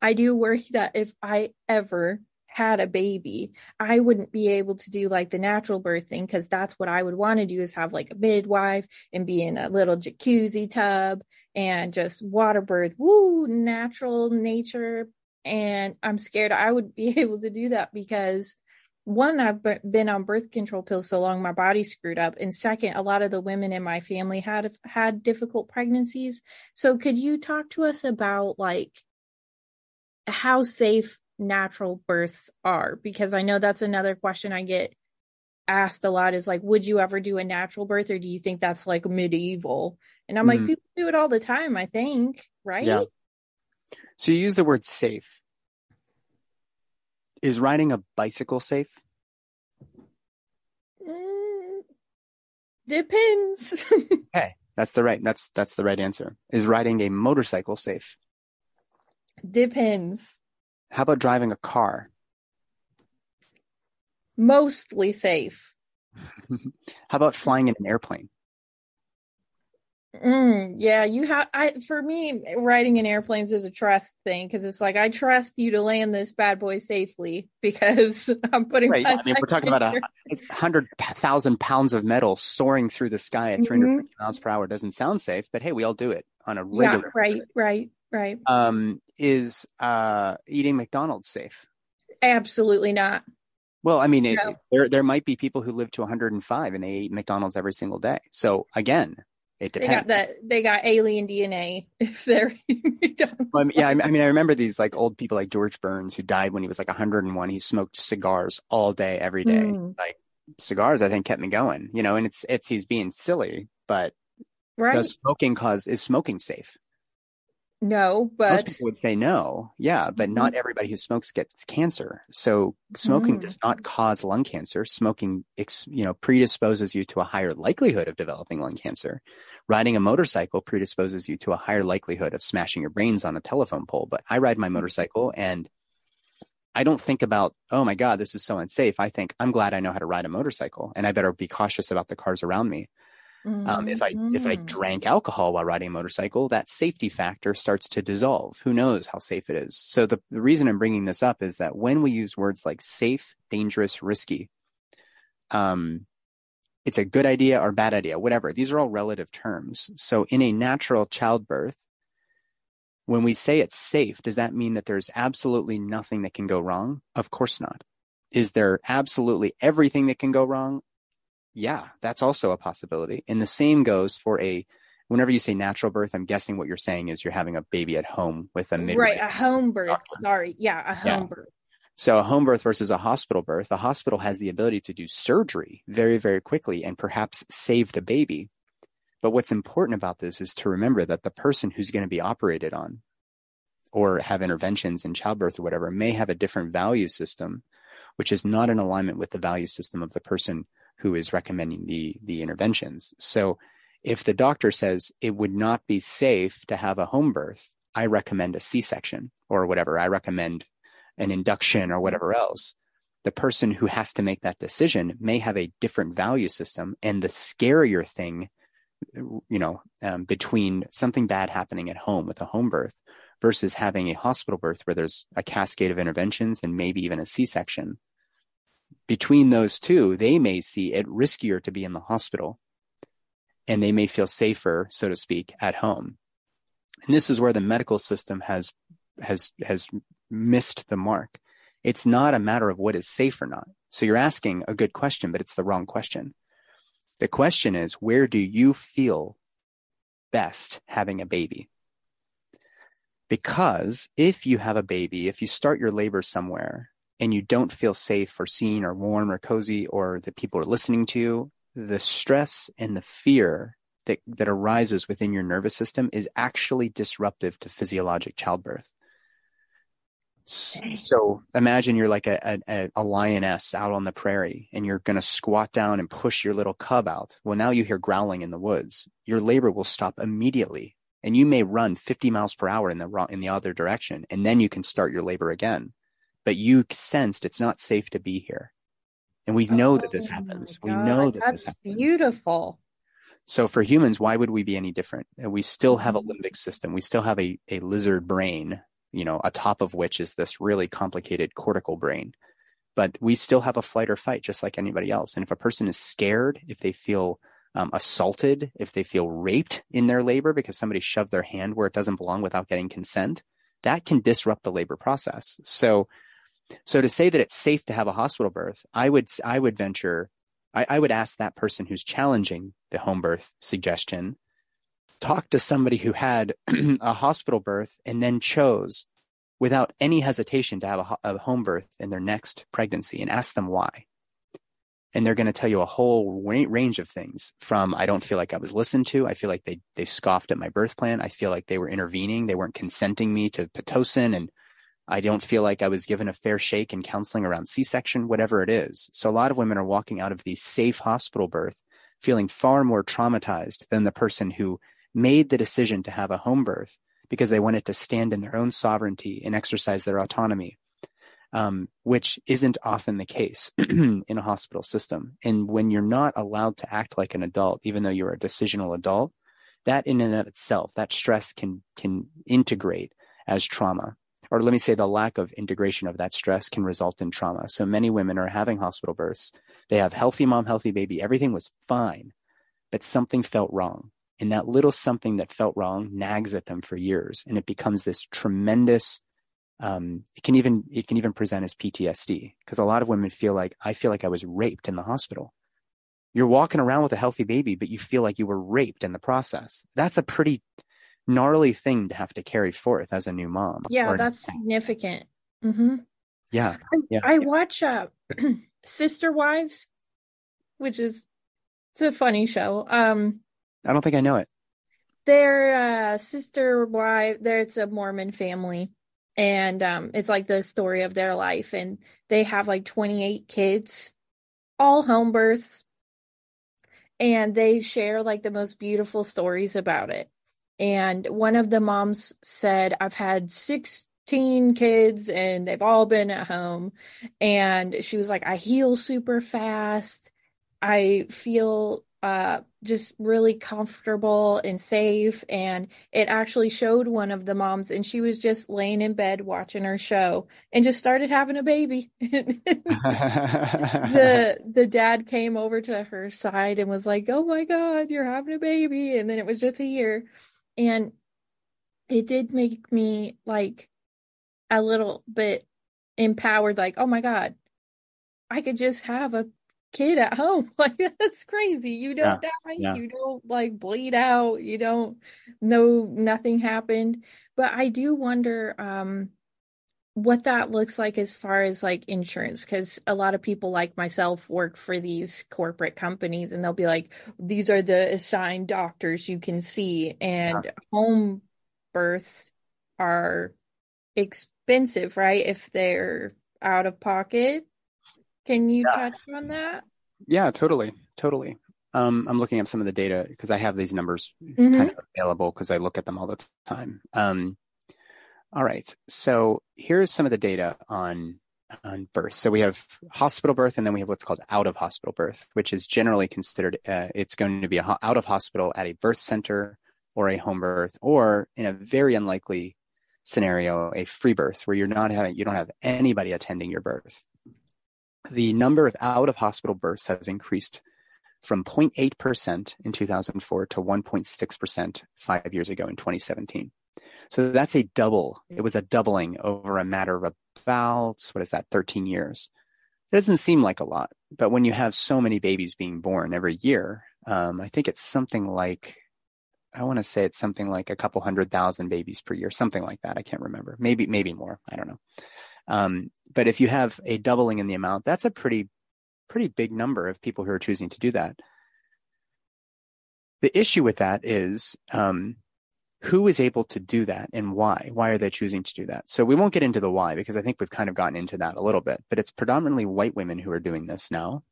I do worry that if I ever had a baby, I wouldn't be able to do like the natural birth thing because that's what I would want to do is have like a midwife and be in a little jacuzzi tub and just water birth, woo, natural nature. And I'm scared I would be able to do that because one, I've been on birth control pills so long, my body screwed up. And second, a lot of the women in my family had had difficult pregnancies. So could you talk to us about like how safe natural births are? Because I know that's another question I get asked a lot is like, would you ever do a natural birth or do you think that's like medieval? And I'm like, Mhm. people do it all the time, I think, right? Yeah. so you use the word safe. Is riding a bicycle safe? Mm, depends. Okay. That's the right that's that's the right answer. Is riding a motorcycle safe? depends. How about driving a car? Mostly safe. How about flying in an airplane? Mm, yeah, you have. I for me, riding in airplanes is a trust thing because it's like I trust you to land this bad boy safely because I'm putting. Right. I mean, we're talking in about a your- 100,000 pounds of metal soaring through the sky at Mhm. 350 miles per hour. Doesn't sound safe, but hey, we all do it on a Yeah, regular. right, right, right. Um, is uh, eating McDonald's safe? Absolutely not. Well, I mean, it, No. there there might be people who live to 105 and they eat McDonald's every single day. So again, it They depends. got that. They got alien DNA if they're. Well, I mean, yeah, I mean, I remember these like old people like George Burns who died when he was like 101. He smoked cigars all day, every day. Mm. Like cigars, I think kept me going. You know, and it's it's he's being silly, but right. does smoking cause is smoking safe? No, but Most people would say no. Yeah, but not everybody who smokes gets cancer. So smoking Mm. does not cause lung cancer. Smoking, ex, you know, predisposes you to a higher likelihood of developing lung cancer. Riding a motorcycle predisposes you to a higher likelihood of smashing your brains on a telephone pole. But I ride my motorcycle and I don't think about, oh my God, this is so unsafe. I think I'm glad I know how to ride a motorcycle and I better be cautious about the cars around me. Um, if I if I Mhm. drank alcohol while riding a motorcycle, that safety factor starts to dissolve. Who knows how safe it is? So the, the reason I'm bringing this up is that when we use words like safe, dangerous, risky, um, it's a good idea or bad idea, whatever. These are all relative terms. So in a natural childbirth, when we say it's safe, does that mean that there's absolutely nothing that can go wrong? Of course not. Is there absolutely everything that can go wrong? Yeah, that's also a possibility. And the same goes for a, whenever you say natural birth, I'm guessing what you're saying is you're having a baby at home with a midwife. right a home birth. doctor. Sorry, yeah, a home Yeah. birth. So a home birth versus a hospital birth, a hospital has the ability to do surgery very, very quickly and perhaps save the baby. But what's important about this is to remember that the person who's going to be operated on or have interventions in childbirth or whatever may have a different value system, which is not in alignment with the value system of the person who is recommending the, the interventions. So if the doctor says it would not be safe to have a home birth, I recommend a C-section or whatever. I recommend an induction or whatever else. The person who has to make that decision may have a different value system. And the scarier thing, you know, um, between something bad happening at home with a home birth versus having a hospital birth where there's a cascade of interventions and maybe even a C-section. Between those two, they may see it riskier to be in the hospital and they may feel safer, so to speak, at home. And this is where the medical system has has has missed the mark. It's not a matter of what is safe or not. So you're asking a good question, but it's the wrong question. The question is, where do you feel best having a baby? Because if you have a baby, if you start your labor somewhere and you don't feel safe or seen or warm or cozy or that people are listening to you, the stress and the fear that, that arises within your nervous system is actually disruptive to physiologic childbirth. So imagine you're like a, a, a lioness out on the prairie and you're going to squat down and push your little cub out. Well, now you hear growling in the woods. Your labor will stop immediately and you may run 50 miles per hour in the in the other direction. And then you can start your labor again. But you sensed it's not safe to be here. And we know that this Oh happens. We know that that's this happens. beautiful. So for humans, why would we be any different? We still have a Mm-hmm. limbic system. We still have a, a lizard brain, you know, atop of which is this really complicated cortical brain. But we still have a flight or fight just like anybody else. And if a person is scared, if they feel um, assaulted, if they feel raped in their labor because somebody shoved their hand where it doesn't belong without getting consent, that can disrupt the labor process. So, so to say that it's safe to have a hospital birth, I would, I would venture I, I would ask that person who's challenging the home birth suggestion, talk to somebody who had a hospital birth and then chose without any hesitation to have a, a home birth in their next pregnancy and ask them why. And they're going to tell you a whole range of things from, I don't feel like I was listened to. I feel like they, they scoffed at my birth plan. I feel like they were intervening. They weren't consenting me to Pitocin and I don't feel like I was given a fair shake in counseling around C-section, whatever it is. So a lot of women are walking out of the safe hospital birth feeling far more traumatized than the person who made the decision to have a home birth because they wanted to stand in their own sovereignty and exercise their autonomy, um, which isn't often the case in a hospital system. And when you're not allowed to act like an adult, even though you're a decisional adult, that in and of itself, that stress can can integrate as trauma or let me say the lack of integration of that stress can result in trauma. So many women are having hospital births. They have healthy mom, healthy baby. Everything was fine, but something felt wrong. And that little something that felt wrong nags at them for years. And it becomes this tremendous um, it can even it can even present as PTSD because a lot of women feel like I feel like I was raped in the hospital. You're walking around with a healthy baby, but you feel like you were raped in the process. That's a pretty gnarly thing to have to carry forth as a new mom. Yeah, that's significant. hmm yeah, yeah. I watch uh, Sister Wives, which is it's a funny show. Um, I don't think I know it. their uh, sister wife, there it's a Mormon family, and um, it's like the story of their life, and they have like 28 kids, all home births, and they share like the most beautiful stories about it. And one of the moms said, I've had 16 kids and they've all been at home. And she was like, I heal super fast. I feel uh, just really comfortable and safe. And it actually showed one of the moms, and she was just laying in bed watching her show and just started having a baby. the the dad came over to her side and was like, "Oh my God, you're having a baby!" And then it was just a year, and it did make me like a little bit empowered. Like, oh my God, I could just have a kid at home. Like that's crazy. You don't die. yeah. You don't like bleed out. You don't know nothing happened. But I do wonder um what that looks like as far as like insurance because a lot of people like myself work for these corporate companies and they'll be like these are the assigned doctors you can see and home births are expensive right if they're out of pocket can you touch on that Yeah, totally, totally. Um, I'm looking up some of the data because I have these numbers Mhm. kind of available because I look at them all the time. Um, all right, so here's some of the data on on birth. So we have hospital birth, and then we have what's called out of hospital birth, which is generally considered uh, it's going to be a ho- out of hospital at a birth center or a home birth, or in a very unlikely scenario, a free birth where you're not having you don't have anybody attending your birth the number of out of hospital births has increased from 0.8% in 2004 to 1.6% five years ago in 2017. So that's a double. It was a doubling over a matter of about, what is that, 13 years. It doesn't seem like a lot, but when you have so many babies being born every year, um, I think it's something like, I want to say it's something like a couple hundred thousand babies per year, something like that. I can't remember. Maybe, maybe more. I don't know. Um, but if you have a doubling in the amount, that's a pretty, pretty big number of people who are choosing to do that. The issue with that is, um, who is able to do that and why? Why are they choosing to do that? So we won't get into the why because I think we've kind of gotten into that a little bit, but it's predominantly white women who are doing this now.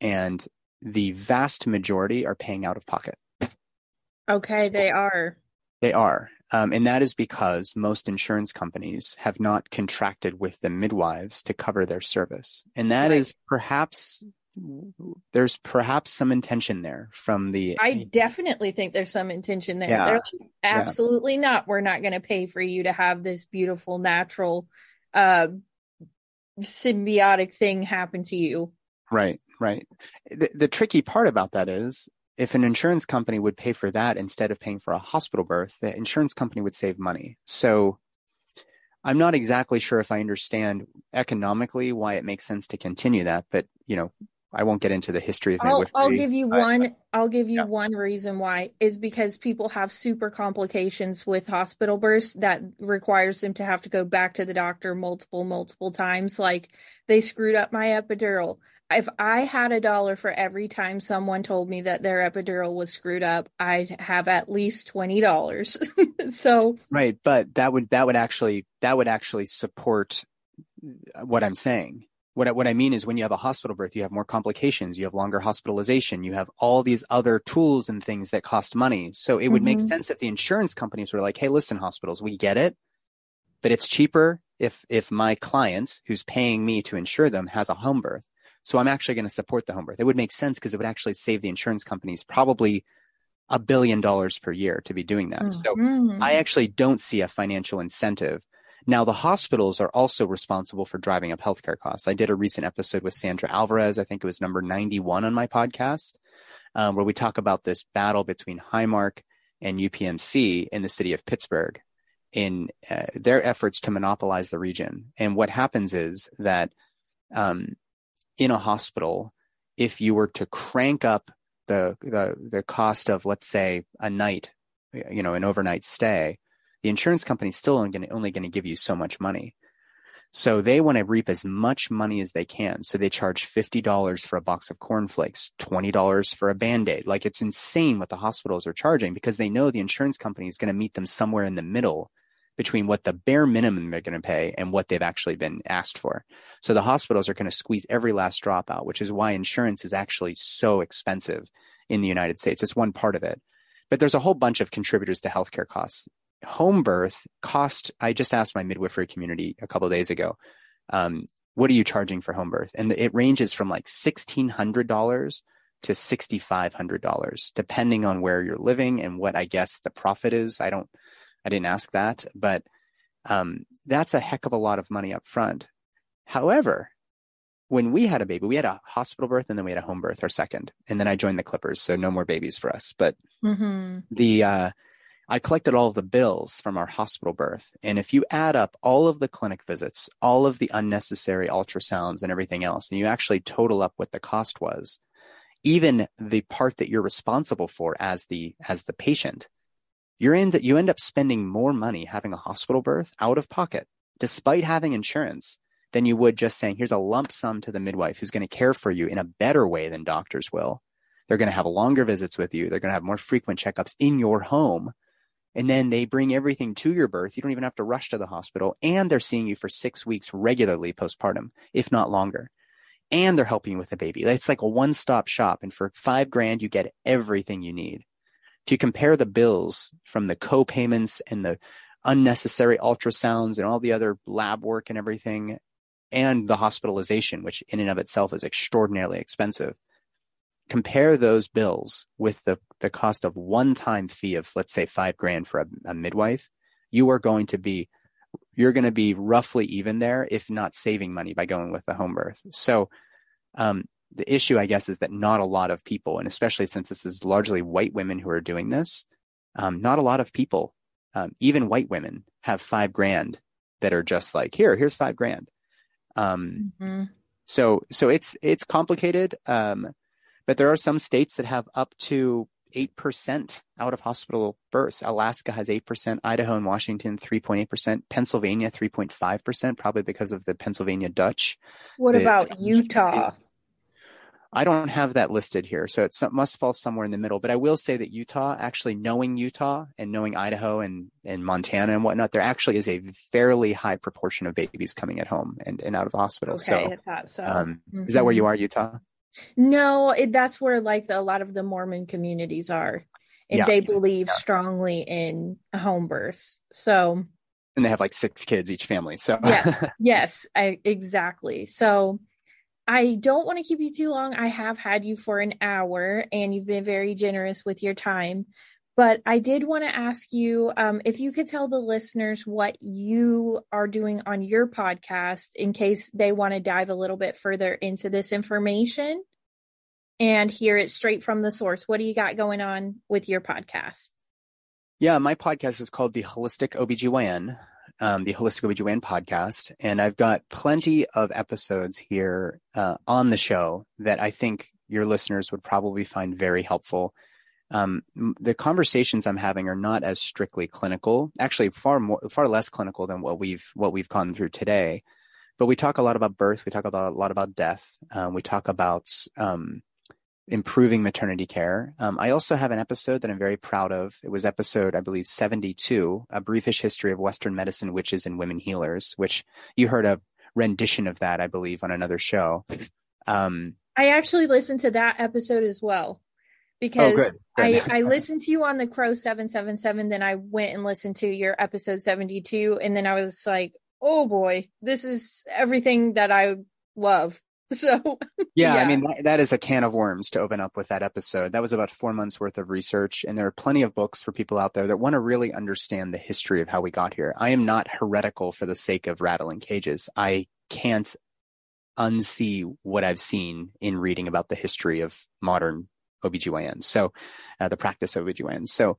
And the vast majority are paying out of pocket. okay they are They are. Um, and that is because most insurance companies have not contracted with the midwives to cover their service. And that is perhaps, there's perhaps some intention there from the, I definitely think there's some intention there. Yeah. They're like, absolutely not. We're not going to pay for you to have this beautiful, natural, uh, symbiotic thing happen to you. Right, right. The, the tricky part about that is if an insurance company would pay for that instead of paying for a hospital birth, the insurance company would save money. So I'm not exactly sure if I understand economically why it makes sense to continue that, but you know, I won't get into the history of I'll, I'll give you I- one. I'll give you one reason why is because people have super complications with hospital births that requires them to have to go back to the doctor multiple, multiple times. Like they screwed up my epidural. If I had a dollar for every time someone told me that their epidural was screwed up, I'd have at least twenty dollars. so Right, but that would that would actually that would actually support what I'm saying. What I, what I mean is when you have a hospital birth, you have more complications, you have longer hospitalization, you have all these other tools and things that cost money. So it would make Mhm. sense if the insurance companies were like, "Hey, listen, hospitals, we get it, but it's cheaper if if my clients who's paying me to insure them has a home birth. So I'm actually going to support the home birth. It would make sense because it would actually save the insurance companies probably a billion dollars per year to be doing that. So Mhm. I actually don't see a financial incentive. Now, the hospitals are also responsible for driving up healthcare costs. I did a recent episode with Sandra Alvarez. I think it was number 91 on my podcast, um, where we talk about this battle between Highmark and UPMC in the city of Pittsburgh. in uh, their efforts to monopolize the region. And what happens is that um, in a hospital, if you were to crank up the the the cost of let's say a night, you know, an overnight stay, the insurance company's still only going only going to give you so much money. So they want to reap as much money as they can. So they charge $50 for a box of cornflakes, $20 for a band-aid. Like it's insane what the hospitals are charging because they know the insurance company is going to meet them somewhere in the middle between what the bare minimum they're going to pay and what they've actually been asked for. So the hospitals are going to squeeze every last drop out, which is why insurance is actually so expensive in the United States. It's one part of it. But there's a whole bunch of contributors to healthcare costs. Home birth cost, I just asked my midwifery community a couple of days ago, um, what are you charging for home birth? And it ranges from like $1,600 to $6,500, depending on where you're living and what I guess the profit is. I don't, I didn't ask that, but um, that's a heck of a lot of money up front. However, when we had a baby, we had a hospital birth and then we had a home birth, our second, and then I joined the Clippers, so no more babies for us. But Mm-hmm. the uh, I collected all the bills from our hospital birth, and if you add up all of the clinic visits, all of the unnecessary ultrasounds, and everything else, and you actually total up what the cost was, even the part that you're responsible for as the as the patient, you're in that you end up spending more money having a hospital birth out of pocket, despite having insurance, than you would just saying, here's a lump sum to the midwife who's going to care for you in a better way than doctors will. They're going to have longer visits with you. They're going to have more frequent checkups in your home. And then they bring everything to your birth. You don't even have to rush to the hospital. And they're seeing you for six weeks regularly postpartum, if not longer. And they're helping you with the baby. It's like a one stop shop. And for five grand, you get everything you need. If you compare the bills from the co-payments and the unnecessary ultrasounds and all the other lab work and everything, and the hospitalization, which in and of itself is extraordinarily expensive, compare those bills with the, the cost of one time fee of, let's say, five grand for a, a midwife, you are going to be you're going to be roughly even there, if not saving money by going with the home birth. So, um, the issue, I guess, is that not a lot of people, and especially since this is largely white women who are doing this, um, not a lot of people, um, even white women, have five grand that are just like, here, here's five grand. Um, Mm-hmm. so, so it's it's complicated, um, but there are some states that have up to eight percent out of hospital births. Alaska has eight percent, Idaho and Washington three point eight percent, Pennsylvania three point five percent, probably because of the Pennsylvania Dutch. What The- about Utah? I don't have that listed here, so it must fall somewhere in the middle. But I will say that Utah, actually knowing Utah and knowing Idaho and, and Montana and whatnot, there actually is a fairly high proportion of babies coming at home and, and out of the hospital. Okay, so, so. um, is that where Mhm. you are, Utah? No, it, that's where like the, a lot of the Mormon communities are, and Yeah. they believe Yeah. strongly in home births. So And they have like six kids each family. So, yes, yes, I, exactly. So I don't want to keep you too long. I have had you for an hour, and you've been very generous with your time. But I did want to ask you um, if you could tell the listeners what you are doing on your podcast in case they want to dive a little bit further into this information and hear it straight from the source. What do you got going on with your podcast? Yeah, my podcast is called the Holistic OBGYN, um, the Holistic OBGYN podcast. And I've got plenty of episodes here uh, on the show that I think your listeners would probably find very helpful. Um, the conversations I'm having are not as strictly clinical, actually far more, far less clinical than what we've, what we've gone through today. But we talk a lot about birth. We talk about a lot about death. Um, we talk about, um, improving maternity care. Um, I also have an episode that I'm very proud of. It was episode, I believe, 72, a briefish history of Western medicine, witches, and women healers, which you heard a rendition of that, I believe, on another show. Um, I actually listened to that episode as well because Oh, good, I, good. I listened to you on the Crow 777. Then I went and listened to your episode 72. And then I was like, oh boy, this is everything that I love. So, yeah, I mean, that, that is a can of worms to open up with that episode. That was about four months worth of research. And there are plenty of books for people out there that want to really understand the history of how we got here. I am not heretical for the sake of rattling cages. I can't unsee what I've seen in reading about the history of modern OBGYN. So, uh, the practice of OBGYN. So,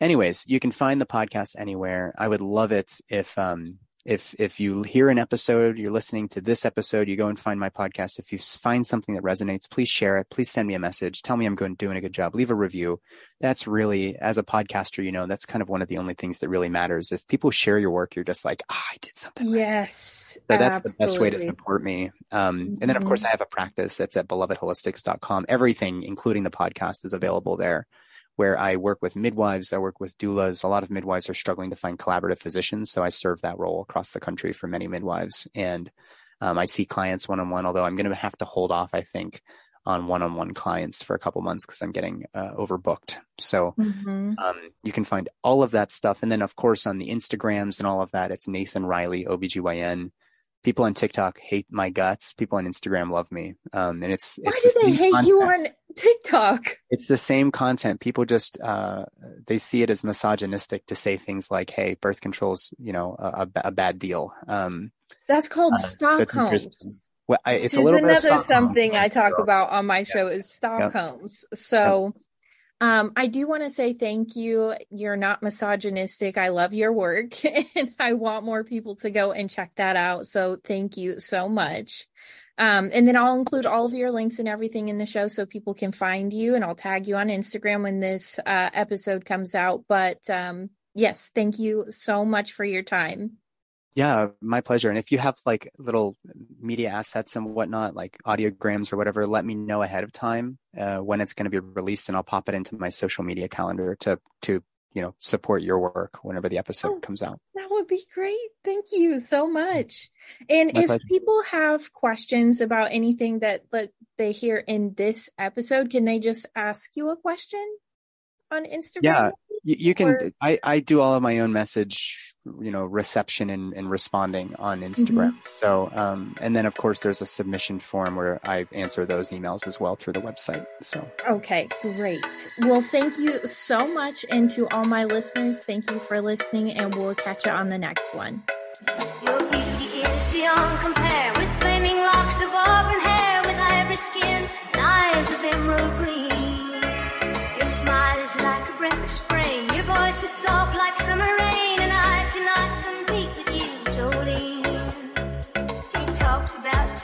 anyways, you can find the podcast anywhere. I would love it if um if if you hear an episode, you're listening to this episode, you go and find my podcast. If you find something that resonates, please share it. Please send me a message. Tell me I'm going doing a good job. Leave a review. That's really, as a podcaster, you know, that's kind of one of the only things that really matters. If people share your work, you're just like, ah, I did something. Right. Yes. So that's the best way to support me. Um, and then of course I have a practice that's at belovedholistics.com. Everything, including the podcast is available there where I work with midwives. I work with doulas. A lot of midwives are struggling to find collaborative physicians. So I serve that role across the country for many midwives. And um, I see clients one on one, although I'm going to have to hold off, I think, on one on one clients for a couple months because I'm getting uh, overbooked. So Mhm. um, you can find all of that stuff. And then, of course, on the Instagrams and all of that, it's Nathan Riley, OBGYN. People on TikTok hate my guts. People on Instagram love me. Um, and it's, Why it's do the they hate you on TikTok? It's the same content. People just, uh, they see it as misogynistic to say things like, Hey, birth control's, you know, a, a, a bad deal. Um, That's called uh, Stockholm's. well, I, it's a little bit of another something I talk about on my show is Stockholm's. So um I do want to say thank you. You're not misogynistic. I love your work and I want more people to go and check that out. So thank you so much. Um and then I'll include all of your links and everything in the show so people can find you and I'll tag you on Instagram when this uh episode comes out. But um yes, thank you so much for your time. Yeah, my pleasure. And if you have like little media assets and whatnot, like audiograms or whatever, let me know ahead of time uh, when it's going to be released, and I'll pop it into my social media calendar to to you know support your work whenever the episode Oh. comes out. That would be great. Thank you so much. And My if pleasure. people have questions about anything that, that they hear in this episode, can they just ask you a question on Instagram? Yeah, you, you can. Or- I I do all of my own message, you know, reception and, and responding on Instagram. So, um, and then of course there's a submission form where I answer those emails as well through the website. So. Okay, great. Well, thank you so much. And to all my listeners, thank you for listening, and we'll catch you on the next one. Your beauty is beyond compare with flaming locks of auburn hair, with ivory skin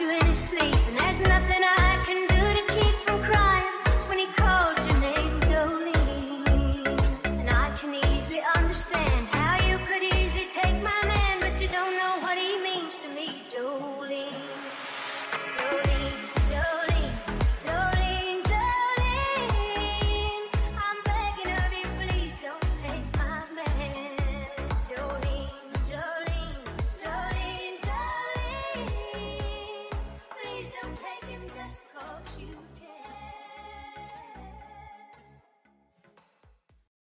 you in his sleep,